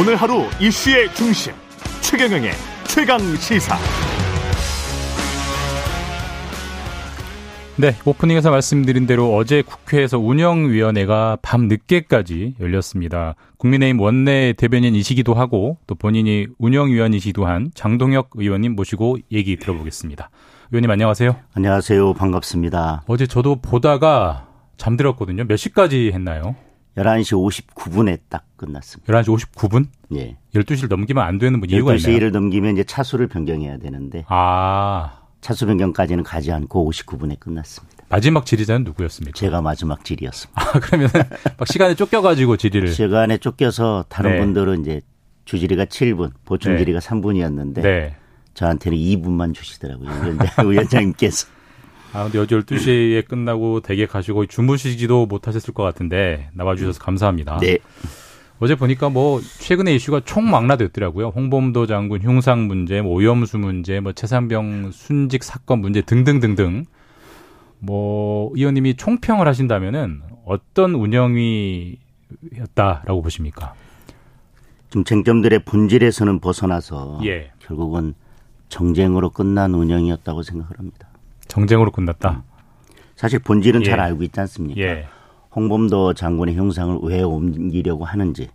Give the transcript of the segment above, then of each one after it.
오늘 하루 이슈의 중심 최경영의 최강 시사. 네, 오프닝에서 말씀드린 대로 어제 국회에서 운영위원회가 밤 늦게까지 열렸습니다. 국민의힘 원내 대변인이시기도 하고 또 본인이 운영위원이시기도 한 장동혁 의원님 모시고 얘기 들어보겠습니다. 의원님 안녕하세요. 안녕하세요. 반갑습니다. 어제 저도 보다가 잠들었거든요. 몇 시까지 했나요? 11시 59분에 딱 끝났습니다. 11시 59분? 예. 12시를 넘기면 안 되는 뭐 이유가 있나요? 12시를 넘기면 이제 차수를 변경해야 되는데 아. 차수 변경까지는 가지 않고 59분에 끝났습니다. 마지막 질의자는 누구였습니까? 제가 마지막 질의였습니다. 아, 그러면 막 시간에 쫓겨가지고 질의를. 시간에 쫓겨서 다른 네. 분들은 이제 주질의가 7분, 보충 네. 질의가 3분이었는데 네. 저한테는 2분만 주시더라고요. 위원장, 위원장님께서. 아, 근데 어제 12시에 끝나고 댁에 가시고 주무시지도 못하셨을 것 같은데 나와주셔서 감사합니다. 네. 어제 보니까 뭐 최근에 이슈가 총망라됐더라고요. 홍범도 장군 흉상 문제, 뭐 오염수 문제, 뭐 최상병 순직 사건 문제 등등등등. 뭐 의원님이 총평을 하신다면은 어떤 운영이었다라고 보십니까? 좀 쟁점들의 본질에서는 벗어나서 예. 결국은 정쟁으로 끝난 운영이었다고 생각을 합니다. 정쟁으로 끝났다. 사실 본질은 잘 예. 알고 있지 않습니까? 예. 홍범도 장군의 형상을 왜 옮기려고 하는지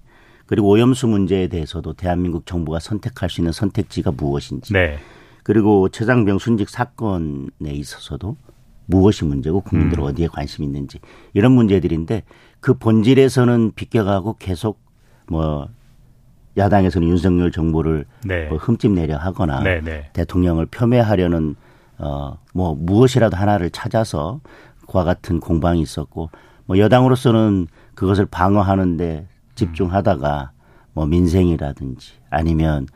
그리고 오염수 문제에 대해서도 대한민국 정부가 선택할 수 있는 선택지가 무엇인지 네. 그리고 최장병 순직 사건에 있어서도 무엇이 문제고 국민들 음. 은 어디에 관심이 있는지 이런 문제들인데 그 본질에서는 비껴가고 계속 뭐 야당에서는 윤석열 정부를 네. 뭐 흠집 내려 하거나 네, 네. 대통령을 폄훼하려는 어 뭐 무엇이라도 하나를 찾아서 그와 같은 공방이 있었고 뭐 여당으로서는 그것을 방어하는데 집중하다가 뭐 민생이라든지 아니면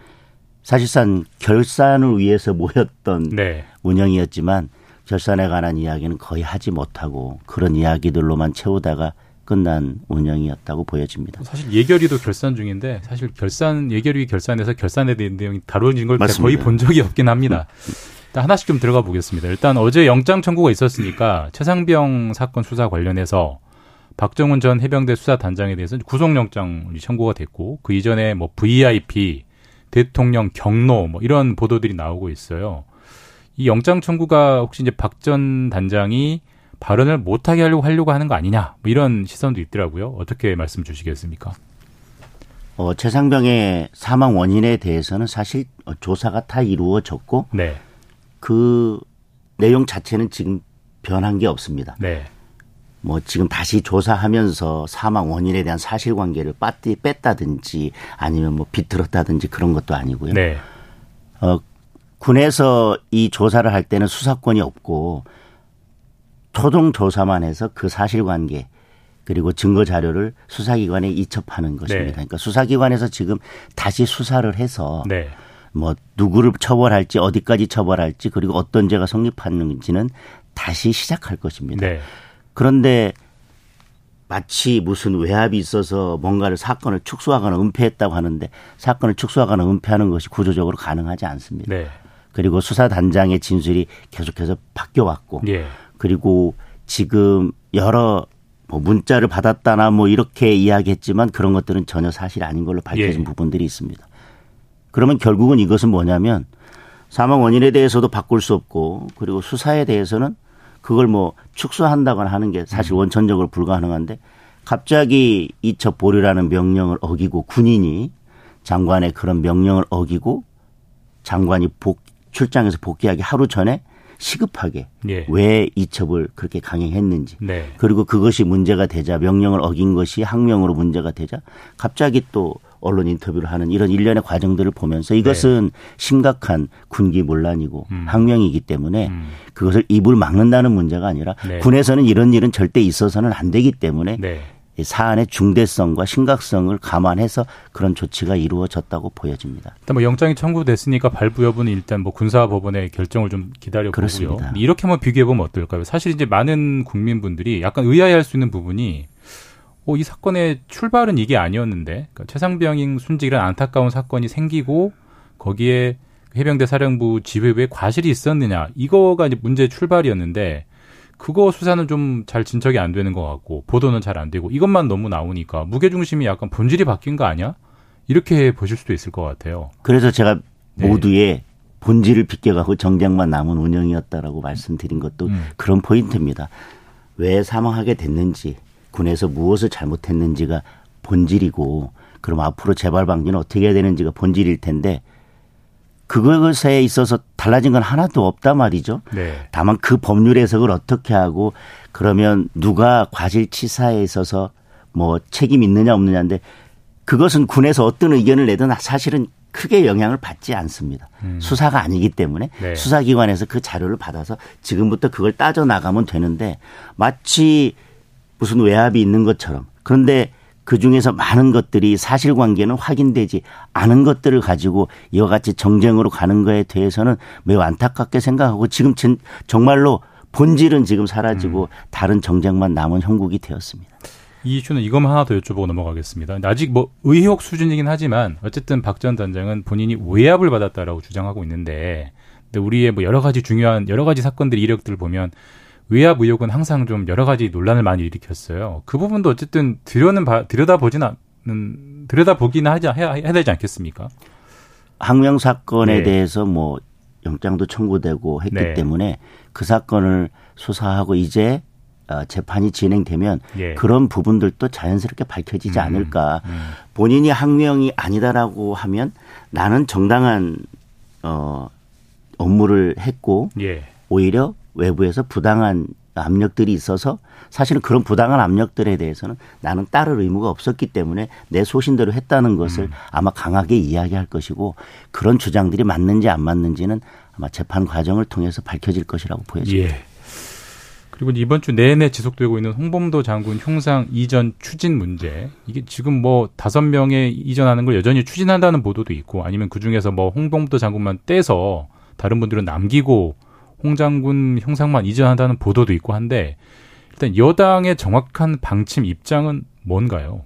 사실상 결산을 위해서 모였던 네. 운영이었지만 결산에 관한 이야기는 거의 하지 못하고 그런 이야기들로만 채우다가 끝난 운영이었다고 보여집니다. 사실 예결위도 결산 중인데 사실 결산 예결위 결산에서 결산에 대한 내용이 다뤄진 걸 맞습니다. 거의 본 적이 없긴 합니다. 일단 하나씩 좀 들어가 보겠습니다. 일단 어제 영장 청구가 있었으니까 최상병 사건 수사 관련해서 박정훈 전 해병대 수사단장에 대해서 구속영장이 청구가 됐고 그 이전에 뭐 VIP 대통령 경로 뭐 이런 보도들이 나오고 있어요. 이 영장 청구가 혹시 이제 박 전 단장이 발언을 못하게 하려고 하려고 하는 거 아니냐 뭐 이런 시선도 있더라고요. 어떻게 말씀 주시겠습니까? 어, 최상병의 사망 원인에 대해서는 사실 어, 조사가 다 이루어졌고 네, 그 내용 자체는 지금 변한 게 없습니다. 네, 뭐 지금 다시 조사하면서 사망 원인에 대한 사실관계를 빠띠 뺐다든지 아니면 뭐 비틀었다든지 그런 것도 아니고요. 네, 어, 군에서 이 조사를 할 때는 수사권이 없고 초동 조사만 해서 그 사실관계 그리고 증거 자료를 수사기관에 이첩하는 것입니다. 네. 그러니까 수사기관에서 지금 다시 수사를 해서 네, 뭐 누구를 처벌할지 어디까지 처벌할지 그리고 어떤 죄가 성립하는지는 다시 시작할 것입니다. 네, 그런데 마치 무슨 외압이 있어서 뭔가를 사건을 축소하거나 은폐했다고 하는데 사건을 축소하거나 은폐하는 것이 구조적으로 가능하지 않습니다. 네, 그리고 수사 단장의 진술이 계속해서 바뀌어 왔고 예, 그리고 지금 여러 뭐 문자를 받았다나 뭐 이렇게 이야기했지만 그런 것들은 전혀 사실 아닌 걸로 밝혀진 예. 부분들이 있습니다. 그러면 결국은 이것은 뭐냐면 사망 원인에 대해서도 바꿀 수 없고 그리고 수사에 대해서는 그걸 뭐 축소한다거나 하는 게 사실 음. 원천적으로 불가능한데 갑자기 이첩 보류라는 명령을 어기고 군인이 장관의 그런 명령을 어기고 장관이 복, 출장에서 복귀하기 하루 전에 시급하게 예. 왜 이첩을 그렇게 강행했는지 네, 그리고 그것이 문제가 되자 명령을 어긴 것이 항명으로 문제가 되자 갑자기 또 언론 인터뷰를 하는 이런 일련의 과정들을 보면서 이것은 심각한 군기 문란이고 네. 음. 항명이기 때문에 음. 그것을 입을 막는다는 문제가 아니라 네. 군에서는 이런 일은 절대 있어서는 안 되기 때문에 네. 이 사안의 중대성과 심각성을 감안해서 그런 조치가 이루어졌다고 보여집니다. 일단 뭐 영장이 청구됐으니까 발부 여부는 일단 뭐 군사법원의 결정을 좀 기다려 보고요. 그렇습니다. 이렇게 한번 비교해 보면 어떨까요? 사실 이제 많은 국민분들이 약간 의아해할 수 있는 부분이 어, 이 사건의 출발은 이게 아니었는데 그러니까 최상병인 순직이라는 안타까운 사건이 생기고 거기에 해병대 사령부 지휘부에 과실이 있었느냐 이거가 이제 문제의 출발이었는데 그거 수사는 좀 잘 진척이 안 되는 것 같고 보도는 잘 안 되고 이것만 너무 나오니까 무게 중심이 약간 본질이 바뀐 거 아니야? 이렇게 보실 수도 있을 것 같아요. 그래서 제가 네. 모두의 본질을 비껴가고 정쟁만 남은 운영이었다라고 말씀드린 것도 음. 그런 포인트입니다. 왜 사망하게 됐는지, 군에서 무엇을 잘못했는지가 본질이고, 그럼 앞으로 재발 방지는 어떻게 해야 되는지가 본질일 텐데, 그것에 있어서 달라진 건 하나도 없다 말이죠. 네. 다만 그 법률 해석을 어떻게 하고 그러면 누가 과실치사에 있어서 뭐 책임 있느냐 없느냐인데 그것은 군에서 어떤 의견을 내든 사실은 크게 영향을 받지 않습니다. 수사가 아니기 때문에 네. 수사기관에서 그 자료를 받아서 지금부터 그걸 따져 나가면 되는데 마치 무슨 외압이 있는 것처럼 그런데 그 중에서 많은 것들이 사실관계는 확인되지 않은 것들을 가지고 이와 같이 정쟁으로 가는 거에 대해서는 매우 안타깝게 생각하고 지금 진- 정말로 본질은 지금 사라지고 다른 정쟁만 남은 형국이 되었습니다. 이 이슈는 이것만 하나 더 여쭤보고 넘어가겠습니다. 아직 뭐 의혹 수준이긴 하지만 어쨌든 박 전 단장은 본인이 외압을 받았다라고 주장하고 있는데 근데 우리의 뭐 여러 가지 중요한 여러 가지 사건들 이력들을 보면 외압 의혹은 항상 좀 여러 가지 논란을 많이 일으켰어요. 그 부분도 어쨌든 들여는 봐- 들여다보진 않는 들여다 보기는 하지 해야, 해야 되지 않겠습니까? 항명 사건에 네. 대해서 뭐 영장도 청구되고 했기 네. 때문에 그 사건을 수사하고 이제 어, 재판이 진행되면 예. 그런 부분들도 자연스럽게 밝혀지지 음, 않을까. 음. 본인이 항명이 아니다라고 하면 나는 정당한 어 업무를 했고 예. 오히려 외부에서 부당한 압력들이 있어서 사실은 그런 부당한 압력들에 대해서는 나는 따를 의무가 없었기 때문에 내 소신대로 했다는 것을 음. 아마 강하게 이야기할 것이고 그런 주장들이 맞는지 안 맞는지는 아마 재판 과정을 통해서 밝혀질 것이라고 보여집니다. 예. 그리고 이번 주 내내 지속되고 있는 홍범도 장군 흉상 이전 추진 문제. 이게 지금 뭐 다섯 명에 이전하는 걸 여전히 추진한다는 보도도 있고 아니면 그 중에서 뭐 홍범도 장군만 떼서 다른 분들은 남기고 홍 장군 형상만 이전한다는 보도도 있고 한데 일단 여당의 정확한 방침 입장은 뭔가요?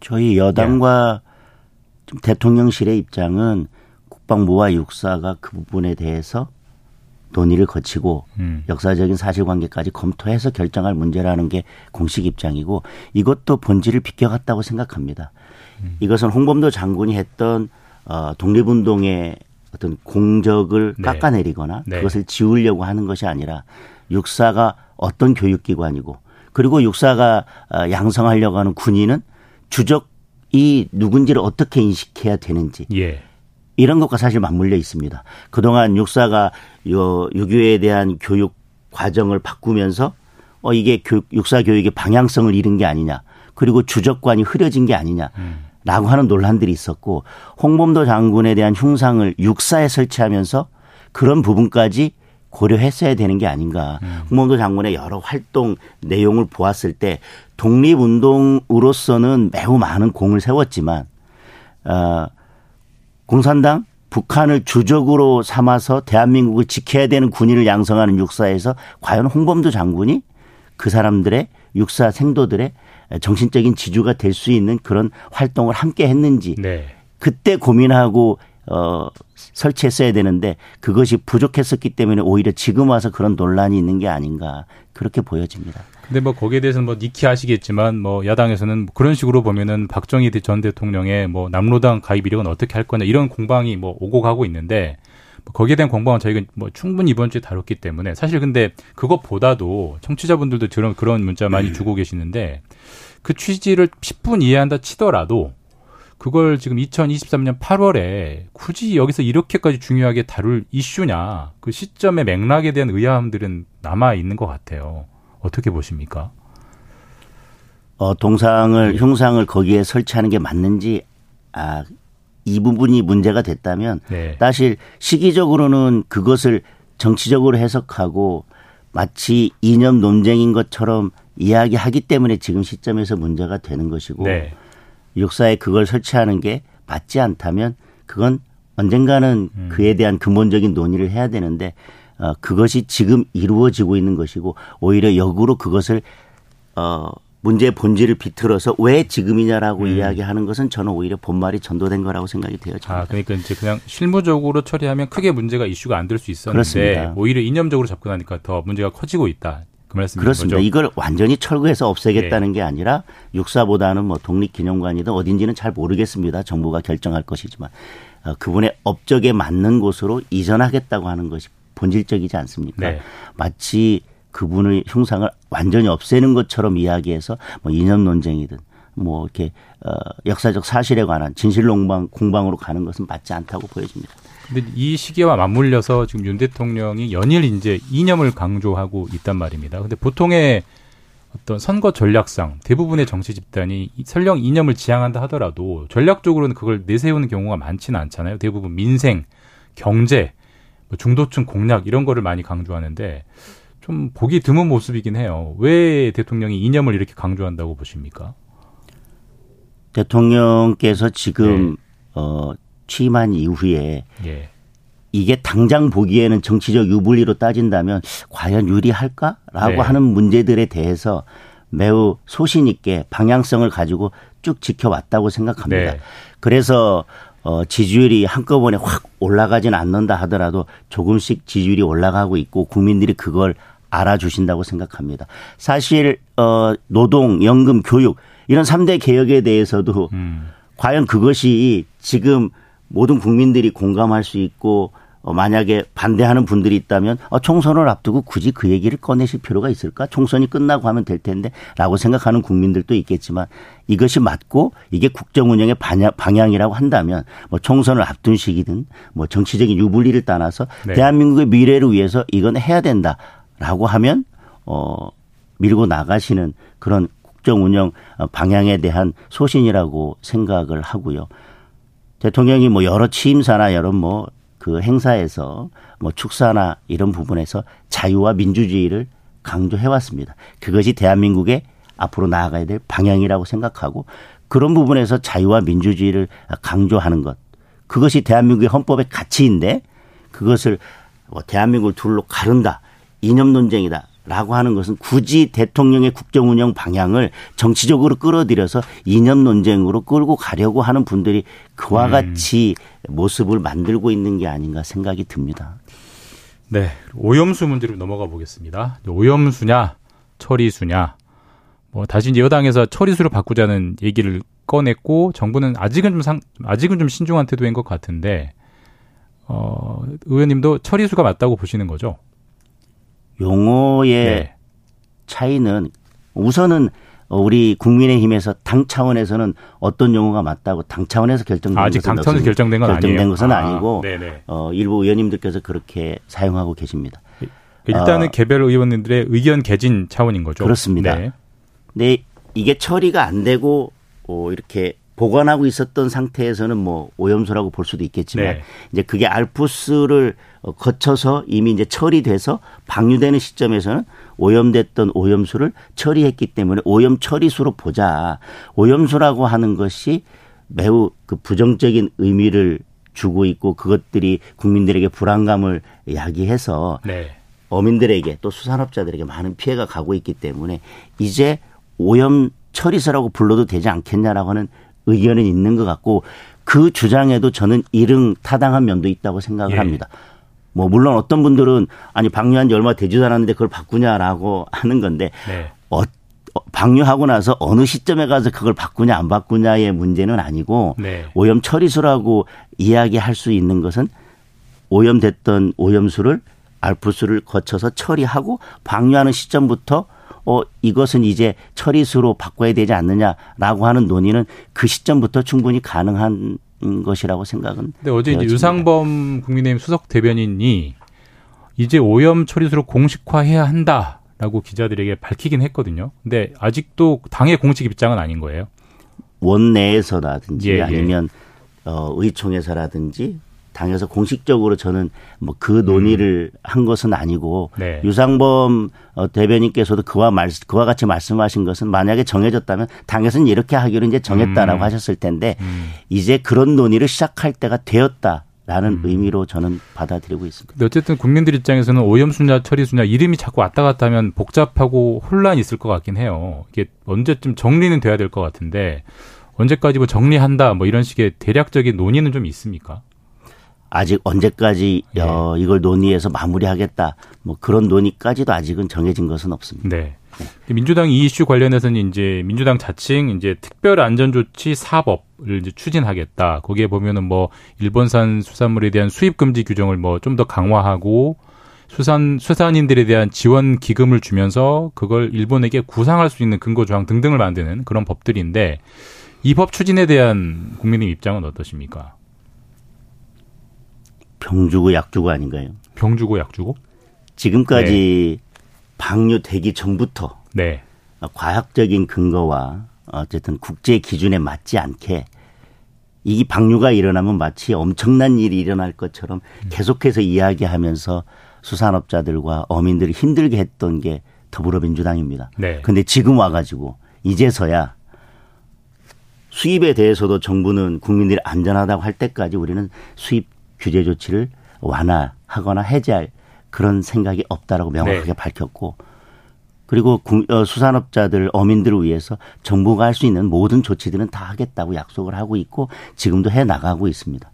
저희 여당과 좀 대통령실의 입장은 국방부와 육사가 그 부분에 대해서 논의를 거치고 음. 역사적인 사실관계까지 검토해서 결정할 문제라는 게 공식 입장이고 이것도 본질을 비껴갔다고 생각합니다. 이것은 홍범도 장군이 했던 어, 독립운동의 어떤 공적을 네. 깎아내리거나 네. 그것을 지우려고 하는 것이 아니라 육사가 어떤 교육기관이고 그리고 육사가 어, 양성하려고 하는 군인은 주적이 누군지를 어떻게 인식해야 되는지 예. 이런 것과 사실 맞물려 있습니다. 그동안 육사가 요 유교에 대한 교육 과정을 바꾸면서 어 이게 교육, 육사 교육의 방향성을 잃은 게 아니냐. 그리고 주적관이 흐려진 게 아니냐. 라고 하는 논란들이 있었고 홍범도 장군에 대한 흉상을 육사에 설치하면서 그런 부분까지 고려했어야 되는 게 아닌가. 홍범도 장군의 여러 활동 내용을 보았을 때 독립운동으로서는 매우 많은 공을 세웠지만 어, 공산당 북한을 주적으로 삼아서 대한민국을 지켜야 되는 군인을 양성하는 육사에서 과연 홍범도 장군이 그 사람들의 육사 생도들의 정신적인 지주가 될 수 있는 그런 활동을 함께 했는지 네. 그때 고민하고 어 설치했어야 되는데 그것이 부족했었기 때문에 오히려 지금 와서 그런 논란이 있는 게 아닌가 그렇게 보여집니다. 근데 뭐 거기에 대해서는 뭐 니키 아시겠지만 뭐 야당에서는 그런 식으로 보면은 박정희 전 대통령의 뭐 남로당 가입 이력은 어떻게 할 거냐 이런 공방이 뭐 오고 가고 있는데 뭐 거기에 대한 공방은 저희가 뭐 충분히 이번 주에 다뤘기 때문에 사실 근데 그것보다도 청취자분들도 그런 그런 문자 많이 주고 계시는데 그 취지를 10분 이해한다 치더라도 그걸 지금 2023년 8월에 굳이 여기서 이렇게까지 중요하게 다룰 이슈냐 그 시점의 맥락에 대한 의아함들은 남아 있는 것 같아요. 어떻게 보십니까? 어 동상을 흉상을 거기에 설치하는 게 맞는지 아 이 부분이 문제가 됐다면 네. 사실 시기적으로는 그것을 정치적으로 해석하고 마치 이념 논쟁인 것처럼 이야기하기 때문에 지금 시점에서 문제가 되는 것이고 네. 육사에 그걸 설치하는 게 맞지 않다면 그건 언젠가는 음. 그에 대한 근본적인 논의를 해야 되는데 어, 그것이 지금 이루어지고 있는 것이고 오히려 역으로 그것을 어, 문제의 본질을 비틀어서 왜 지금이냐라고 이야기하는 것은 저는 오히려 본말이 전도된 거라고 생각이 돼요. 음. 아, 그러니까 이제 그냥 실무적으로 처리하면 크게 문제가 이슈가 안 될 수 있었는데 그렇습니다. 오히려 이념적으로 접근하니까 더 문제가 커지고 있다. 그 그렇습니다. 거죠? 이걸 완전히 철거해서 없애겠다는 게 아니라 육사보다는 뭐 독립기념관이든 어딘지는 잘 모르겠습니다. 정부가 결정할 것이지만 어, 그분의 업적에 맞는 곳으로 이전하겠다고 하는 것이 본질적이지 않습니까? 네. 마치 그분의 흉상을 완전히 없애는 것처럼 이야기해서 뭐 이념 논쟁이든 뭐 이렇게 어 역사적 사실에 관한 진실 공방 공방으로 가는 것은 맞지 않다고 보여집니다. 근데 이 시기와 맞물려서 지금 윤 대통령이 연일 이제 이념을 강조하고 있단 말입니다. 근데 보통의 어떤 선거 전략상 대부분의 정치 집단이 이- 설령 이념을 지향한다 하더라도 전략적으로는 그걸 내세우는 경우가 많지는 않잖아요. 대부분 민생, 경제, 뭐 중도층 공략 이런 거를 많이 강조하는데 좀 보기 드문 모습이긴 해요. 왜 대통령이 이념을 이렇게 강조한다고 보십니까? 대통령께서 지금 네. 어 취임한 이후에 예. 이게 당장 보기에는 정치적 유불리로 따진다면 과연 유리할까라고 네. 하는 문제들에 대해서 매우 소신 있게 방향성을 가지고 쭉 지켜왔다고 생각합니다. 네. 그래서 어 지지율이 한꺼번에 확 올라가진 않는다 하더라도 조금씩 지지율이 올라가고 있고 국민들이 그걸 알아주신다고 생각합니다. 사실 어 노동, 연금, 교육 이런 3대 개혁에 대해서도 음. 과연 그것이 지금 모든 국민들이 공감할 수 있고 어, 만약에 반대하는 분들이 있다면 어, 총선을 앞두고 굳이 그 얘기를 꺼내실 필요가 있을까? 총선이 끝나고 하면 될 텐데 라고 생각하는 국민들도 있겠지만 이것이 맞고 이게 국정 운영의 방향, 방향이라고 한다면 뭐 총선을 앞둔 시기든 뭐 정치적인 유불리를 떠나서 네. 대한민국의 미래를 위해서 이건 해야 된다 라고 하면 어 밀고 나가시는 그런 국정 운영 어, 방향에 대한 소신이라고 생각을 하고요. 대통령이 뭐 여러 취임사나 여러 뭐 그 행사에서 뭐 축사나 이런 부분에서 자유와 민주주의를 강조해 왔습니다. 그것이 대한민국의 앞으로 나아가야 될 방향이라고 생각하고 그런 부분에서 자유와 민주주의를 강조하는 것. 그것이 대한민국의 헌법의 가치인데 그것을 뭐 대한민국을 둘로 가른다. 이념 논쟁이다. 라고 하는 것은 굳이 대통령의 국정 운영 방향을 정치적으로 끌어들여서 이념 논쟁으로 끌고 가려고 하는 분들이 그와 같이 모습을 만들고 있는 게 아닌가 생각이 듭니다. 네, 오염수 문제로 넘어가 보겠습니다. 오염수냐, 처리수냐. 뭐 다시 이제 여당에서 처리수로 바꾸자는 얘기를 꺼냈고 정부는 아직은 좀 상, 아직은 좀 신중한 태도인 것 같은데 어, 의원님도 처리수가 맞다고 보시는 거죠? 용어의 네. 차이는 우선은 우리 국민의힘에서 당 차원에서는 어떤 용어가 맞다고 당 차원에서 결정된 아, 아직 것은 당 차원에서. 결정된 건 결정된 아니에요. 것은 아, 아, 니고. 어, 일부 의원님들께서 그렇게 사용하고 계십니다. 일단은 아. 개별 의원님들의 의견 개진 차원인 거죠. 그렇습니다. 네. 근데 이게 처리가 안 되고 어, 이렇게 보관하고 있었던 상태에서는 뭐 오염수라고 볼 수도 있겠지만 네. 이제 그게 알프스를 어, 거쳐서 이미 이제 처리돼서 방류되는 시점에서는 오염됐던 오염수를 처리했기 때문에 오염 처리수로 보자. 오염수라고 하는 것이 매우 그 부정적인 의미를 주고 있고 그것들이 국민들에게 불안감을 야기해서 네. 어민들에게 또 수산업자들에게 많은 피해가 가고 있기 때문에 이제 오염 처리소라고 불러도 되지 않겠냐라고 하는 의견은 있는 것 같고 그 주장에도 저는 일흥 타당한 면도 있다고 생각을 예. 합니다. 뭐 물론 어떤 분들은 아니 방류한 지 얼마 되지도 않았는데 그걸 바꾸냐라고 하는 건데 네. 어, 어, 방류하고 나서 어느 시점에 가서 그걸 바꾸냐 안 바꾸냐의 문제는 아니고 네. 오염 처리수라고 이야기할 수 있는 것은 오염됐던 오염수를 알프스를 거쳐서 처리하고 방류하는 시점부터 어 이것은 이제 처리수로 바꿔야 되지 않느냐라고 하는 논의는 그 시점부터 충분히 가능한 것이라고 생각은. 근데 어제 이제 되어집니다. 유상범 국민의힘 수석 대변인이 이제 오염 처리수로 공식화해야 한다라고 기자들에게 밝히긴 했거든요. 근데 아직도 당의 공식 입장은 아닌 거예요. 원내에서라든지 예, 예. 아니면 어 의총에서라든지 당에서 공식적으로 저는 뭐 그 논의를 한 것은 아니고 음. 네. 유상범 어, 대변인께서도 그와 말 그와 같이 말씀하신 것은 만약에 정해졌다면 당에서는 이렇게 하기로 이제 정했다라고 음. 하셨을 텐데 음. 이제 그런 논의를 시작할 때가 되었다 라는 의미로 저는 받아들이고 있습니다. 근데 어쨌든 국민들 입장에서는 오염수냐 처리수냐 이름이 자꾸 왔다 갔다 하면 복잡하고 혼란이 있을 것 같긴 해요. 이게 언제쯤 정리는 돼야 될 것 같은데 언제까지 뭐 정리한다 뭐 이런 식의 대략적인 논의는 좀 있습니까? 아직 언제까지 예. 어, 이걸 논의해서 마무리하겠다. 뭐 그런 논의까지도 아직은 정해진 것은 없습니다. 네. 민주당 이 이슈 관련해서는 이제 민주당 자칭 이제 특별 안전조치 사법을 이제 추진하겠다. 거기에 보면은 뭐 일본산 수산물에 대한 수입 금지 규정을 뭐 좀 더 강화하고 수산 수산인들에 대한 지원 기금을 주면서 그걸 일본에게 구상할 수 있는 근거 조항 등등을 만드는 그런 법들인데 이 법 추진에 대한 국민의 입장은 어떠십니까? 병 주고 약 주고 아닌가요? 병 주고 약 주고? 지금까지 방류되기 전부터 네. 과학적인 근거와 어쨌든 국제 기준에 맞지 않게 이 방류가 일어나면 마치 엄청난 일이 일어날 것처럼 계속해서 이야기하면서 수산업자들과 어민들이 힘들게 했던 게 더불어민주당입니다. 네. 근데 지금 와가지고 이제서야 수입에 대해서도 정부는 국민들이 안전하다고 할 때까지 우리는 수입 규제 조치를 완화하거나 해제할 그런 생각이 없다라고 명확하게 네. 밝혔고 그리고 국- 어, 수산업자들 어민들을 위해서 정부가 할 수 있는 모든 조치들은 다 하겠다고 약속을 하고 있고 지금도 해 나가고 있습니다.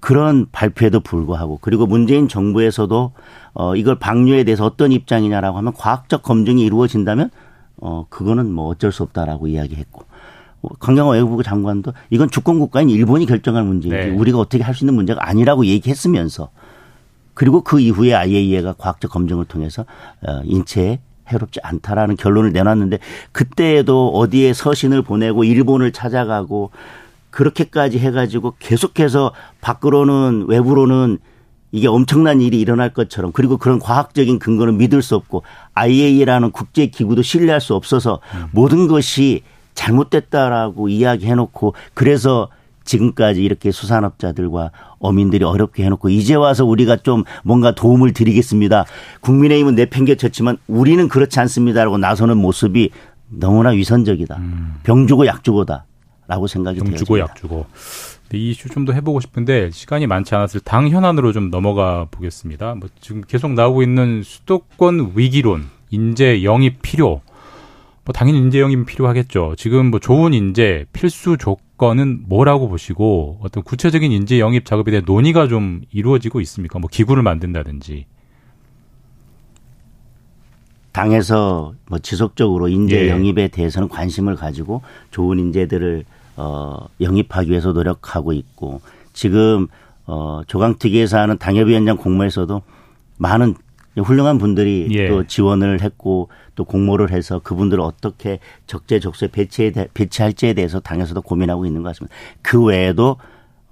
그런 발표에도 불구하고 그리고 문재인 정부에서도 어 이걸 방류에 대해서 어떤 입장이냐라고 하면 과학적 검증이 이루어진다면 어 그거는 뭐 어쩔 수 없다라고 이야기했고 어, 강경화 외교부 장관도 이건 주권 국가인 일본이 결정할 문제이지 네. 우리가 어떻게 할 수 있는 문제가 아니라고 얘기했으면서 그리고 그 이후에 IAEA가 과학적 검증을 통해서 어, 인체에 해롭지 않다라는 결론을 내놨는데 그때에도 어디에 서신을 보내고 일본을 찾아가고 그렇게까지 해가지고 계속해서 밖으로는 외부로는 이게 엄청난 일이 일어날 것처럼 그리고 그런 과학적인 근거는 믿을 수 없고 IAEA라는 국제 기구도 신뢰할 수 없어서 모든 것이 잘못됐다라고 이야기해놓고 그래서 지금까지 이렇게 수산업자들과 어민들이 어렵게 해놓고 이제 와서 우리가 좀 뭔가 도움을 드리겠습니다. 국민의힘은 내팽개쳤지만 우리는 그렇지 않습니다라고 나서는 모습이 너무나 위선적이다. 병 주고 약 주고다 라고 생각이 병. 주고 약 주고. 이 이슈 좀 더 해보고 싶은데 시간이 많지 않았을 당 현안으로 좀 넘어가 보겠습니다. 뭐 지금 계속 나오고 있는 수도권 위기론, 인재 영입 필요. 뭐 당연히 인재 영입이 필요하겠죠. 지금 뭐 좋은 인재 필수 조건은 뭐라고 보시고 어떤 구체적인 인재 영입 작업에 대한 논의가 좀 이루어지고 있습니까? 뭐 기구를 만든다든지. 당에서 뭐 지속적으로 인재 예. 영입에 대해서는 관심을 가지고 좋은 인재들을 어 영입하기 위해서 노력하고 있고 지금 어 조강특위에서 하는 당협위원장 공모에서도 많은 훌륭한 분들이 예. 또 지원을 했고 또 공모를 해서 그분들을 어떻게 적재적소에 배치해 배치할지에 대해서 당에서도 고민하고 있는 것 같습니다. 그 외에도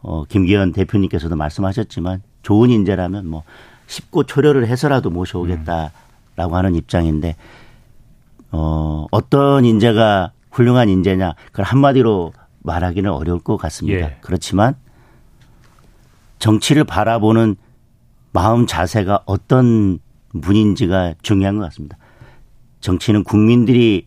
어 김기현 대표님께서도 말씀하셨지만 좋은 인재라면 뭐 쉽고 초려를 해서라도 모셔오겠다라고 하는 입장인데 어 어떤 인재가 훌륭한 인재냐 그걸 한마디로 말하기는 어려울 것 같습니다. 예. 그렇지만 정치를 바라보는 마음 자세가 어떤 분인지가 중요한 것 같습니다. 정치는 국민들이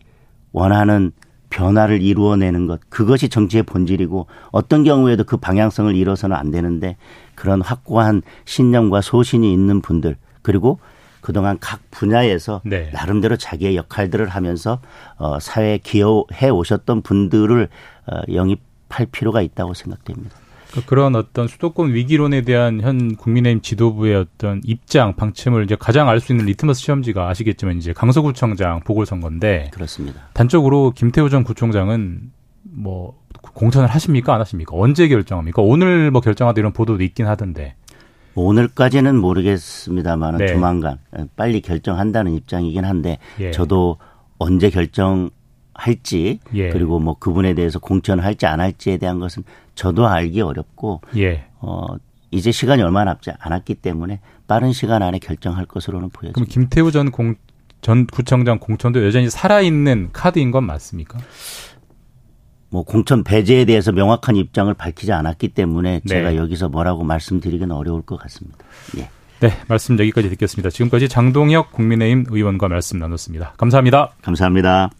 원하는 변화를 이루어내는 것 그것이 정치의 본질이고 어떤 경우에도 그 방향성을 잃어서는 안 되는데 그런 확고한 신념과 소신이 있는 분들 그리고 그동안 각 분야에서 네. 나름대로 자기의 역할들을 하면서 어, 사회에 기여해 오셨던 분들을 어, 영입할 필요가 있다고 생각됩니다. 그러니까 그런 어떤 수도권 위기론에 대한 현 국민의힘 지도부의 어떤 입장, 방침을 이제 가장 알 수 있는 리트머스 시험지가 아시겠지만 이제 강서구청장 보궐선거인데 그렇습니다. 단적으로 김태우 전 구청장은 뭐 공천을 하십니까 안 하십니까 언제 결정합니까 오늘 뭐 결정하다 이런 보도도 있긴 하던데 오늘까지는 모르겠습니다만 네. 조만간 빨리 결정한다는 입장이긴 한데 예. 저도 언제 결정 할지 예. 그리고 뭐 그분에 대해서 공천할지 안 할지에 대한 것은 저도 알기 어렵고 예 어 이제 시간이 얼마 남지 않았기 때문에 빠른 시간 안에 결정할 것으로는 그럼 보여집니다. 김태우 전 공, 전 구청장 공천도 여전히 살아있는 카드인 건 맞습니까? 뭐 공천 배제에 대해서 명확한 입장을 밝히지 않았기 때문에 네. 제가 여기서 뭐라고 말씀드리기는 어려울 것 같습니다. 예. 네 말씀 여기까지 듣겠습니다. 지금까지 장동혁 국민의힘 의원과 말씀 나눴습니다. 감사합니다. 감사합니다.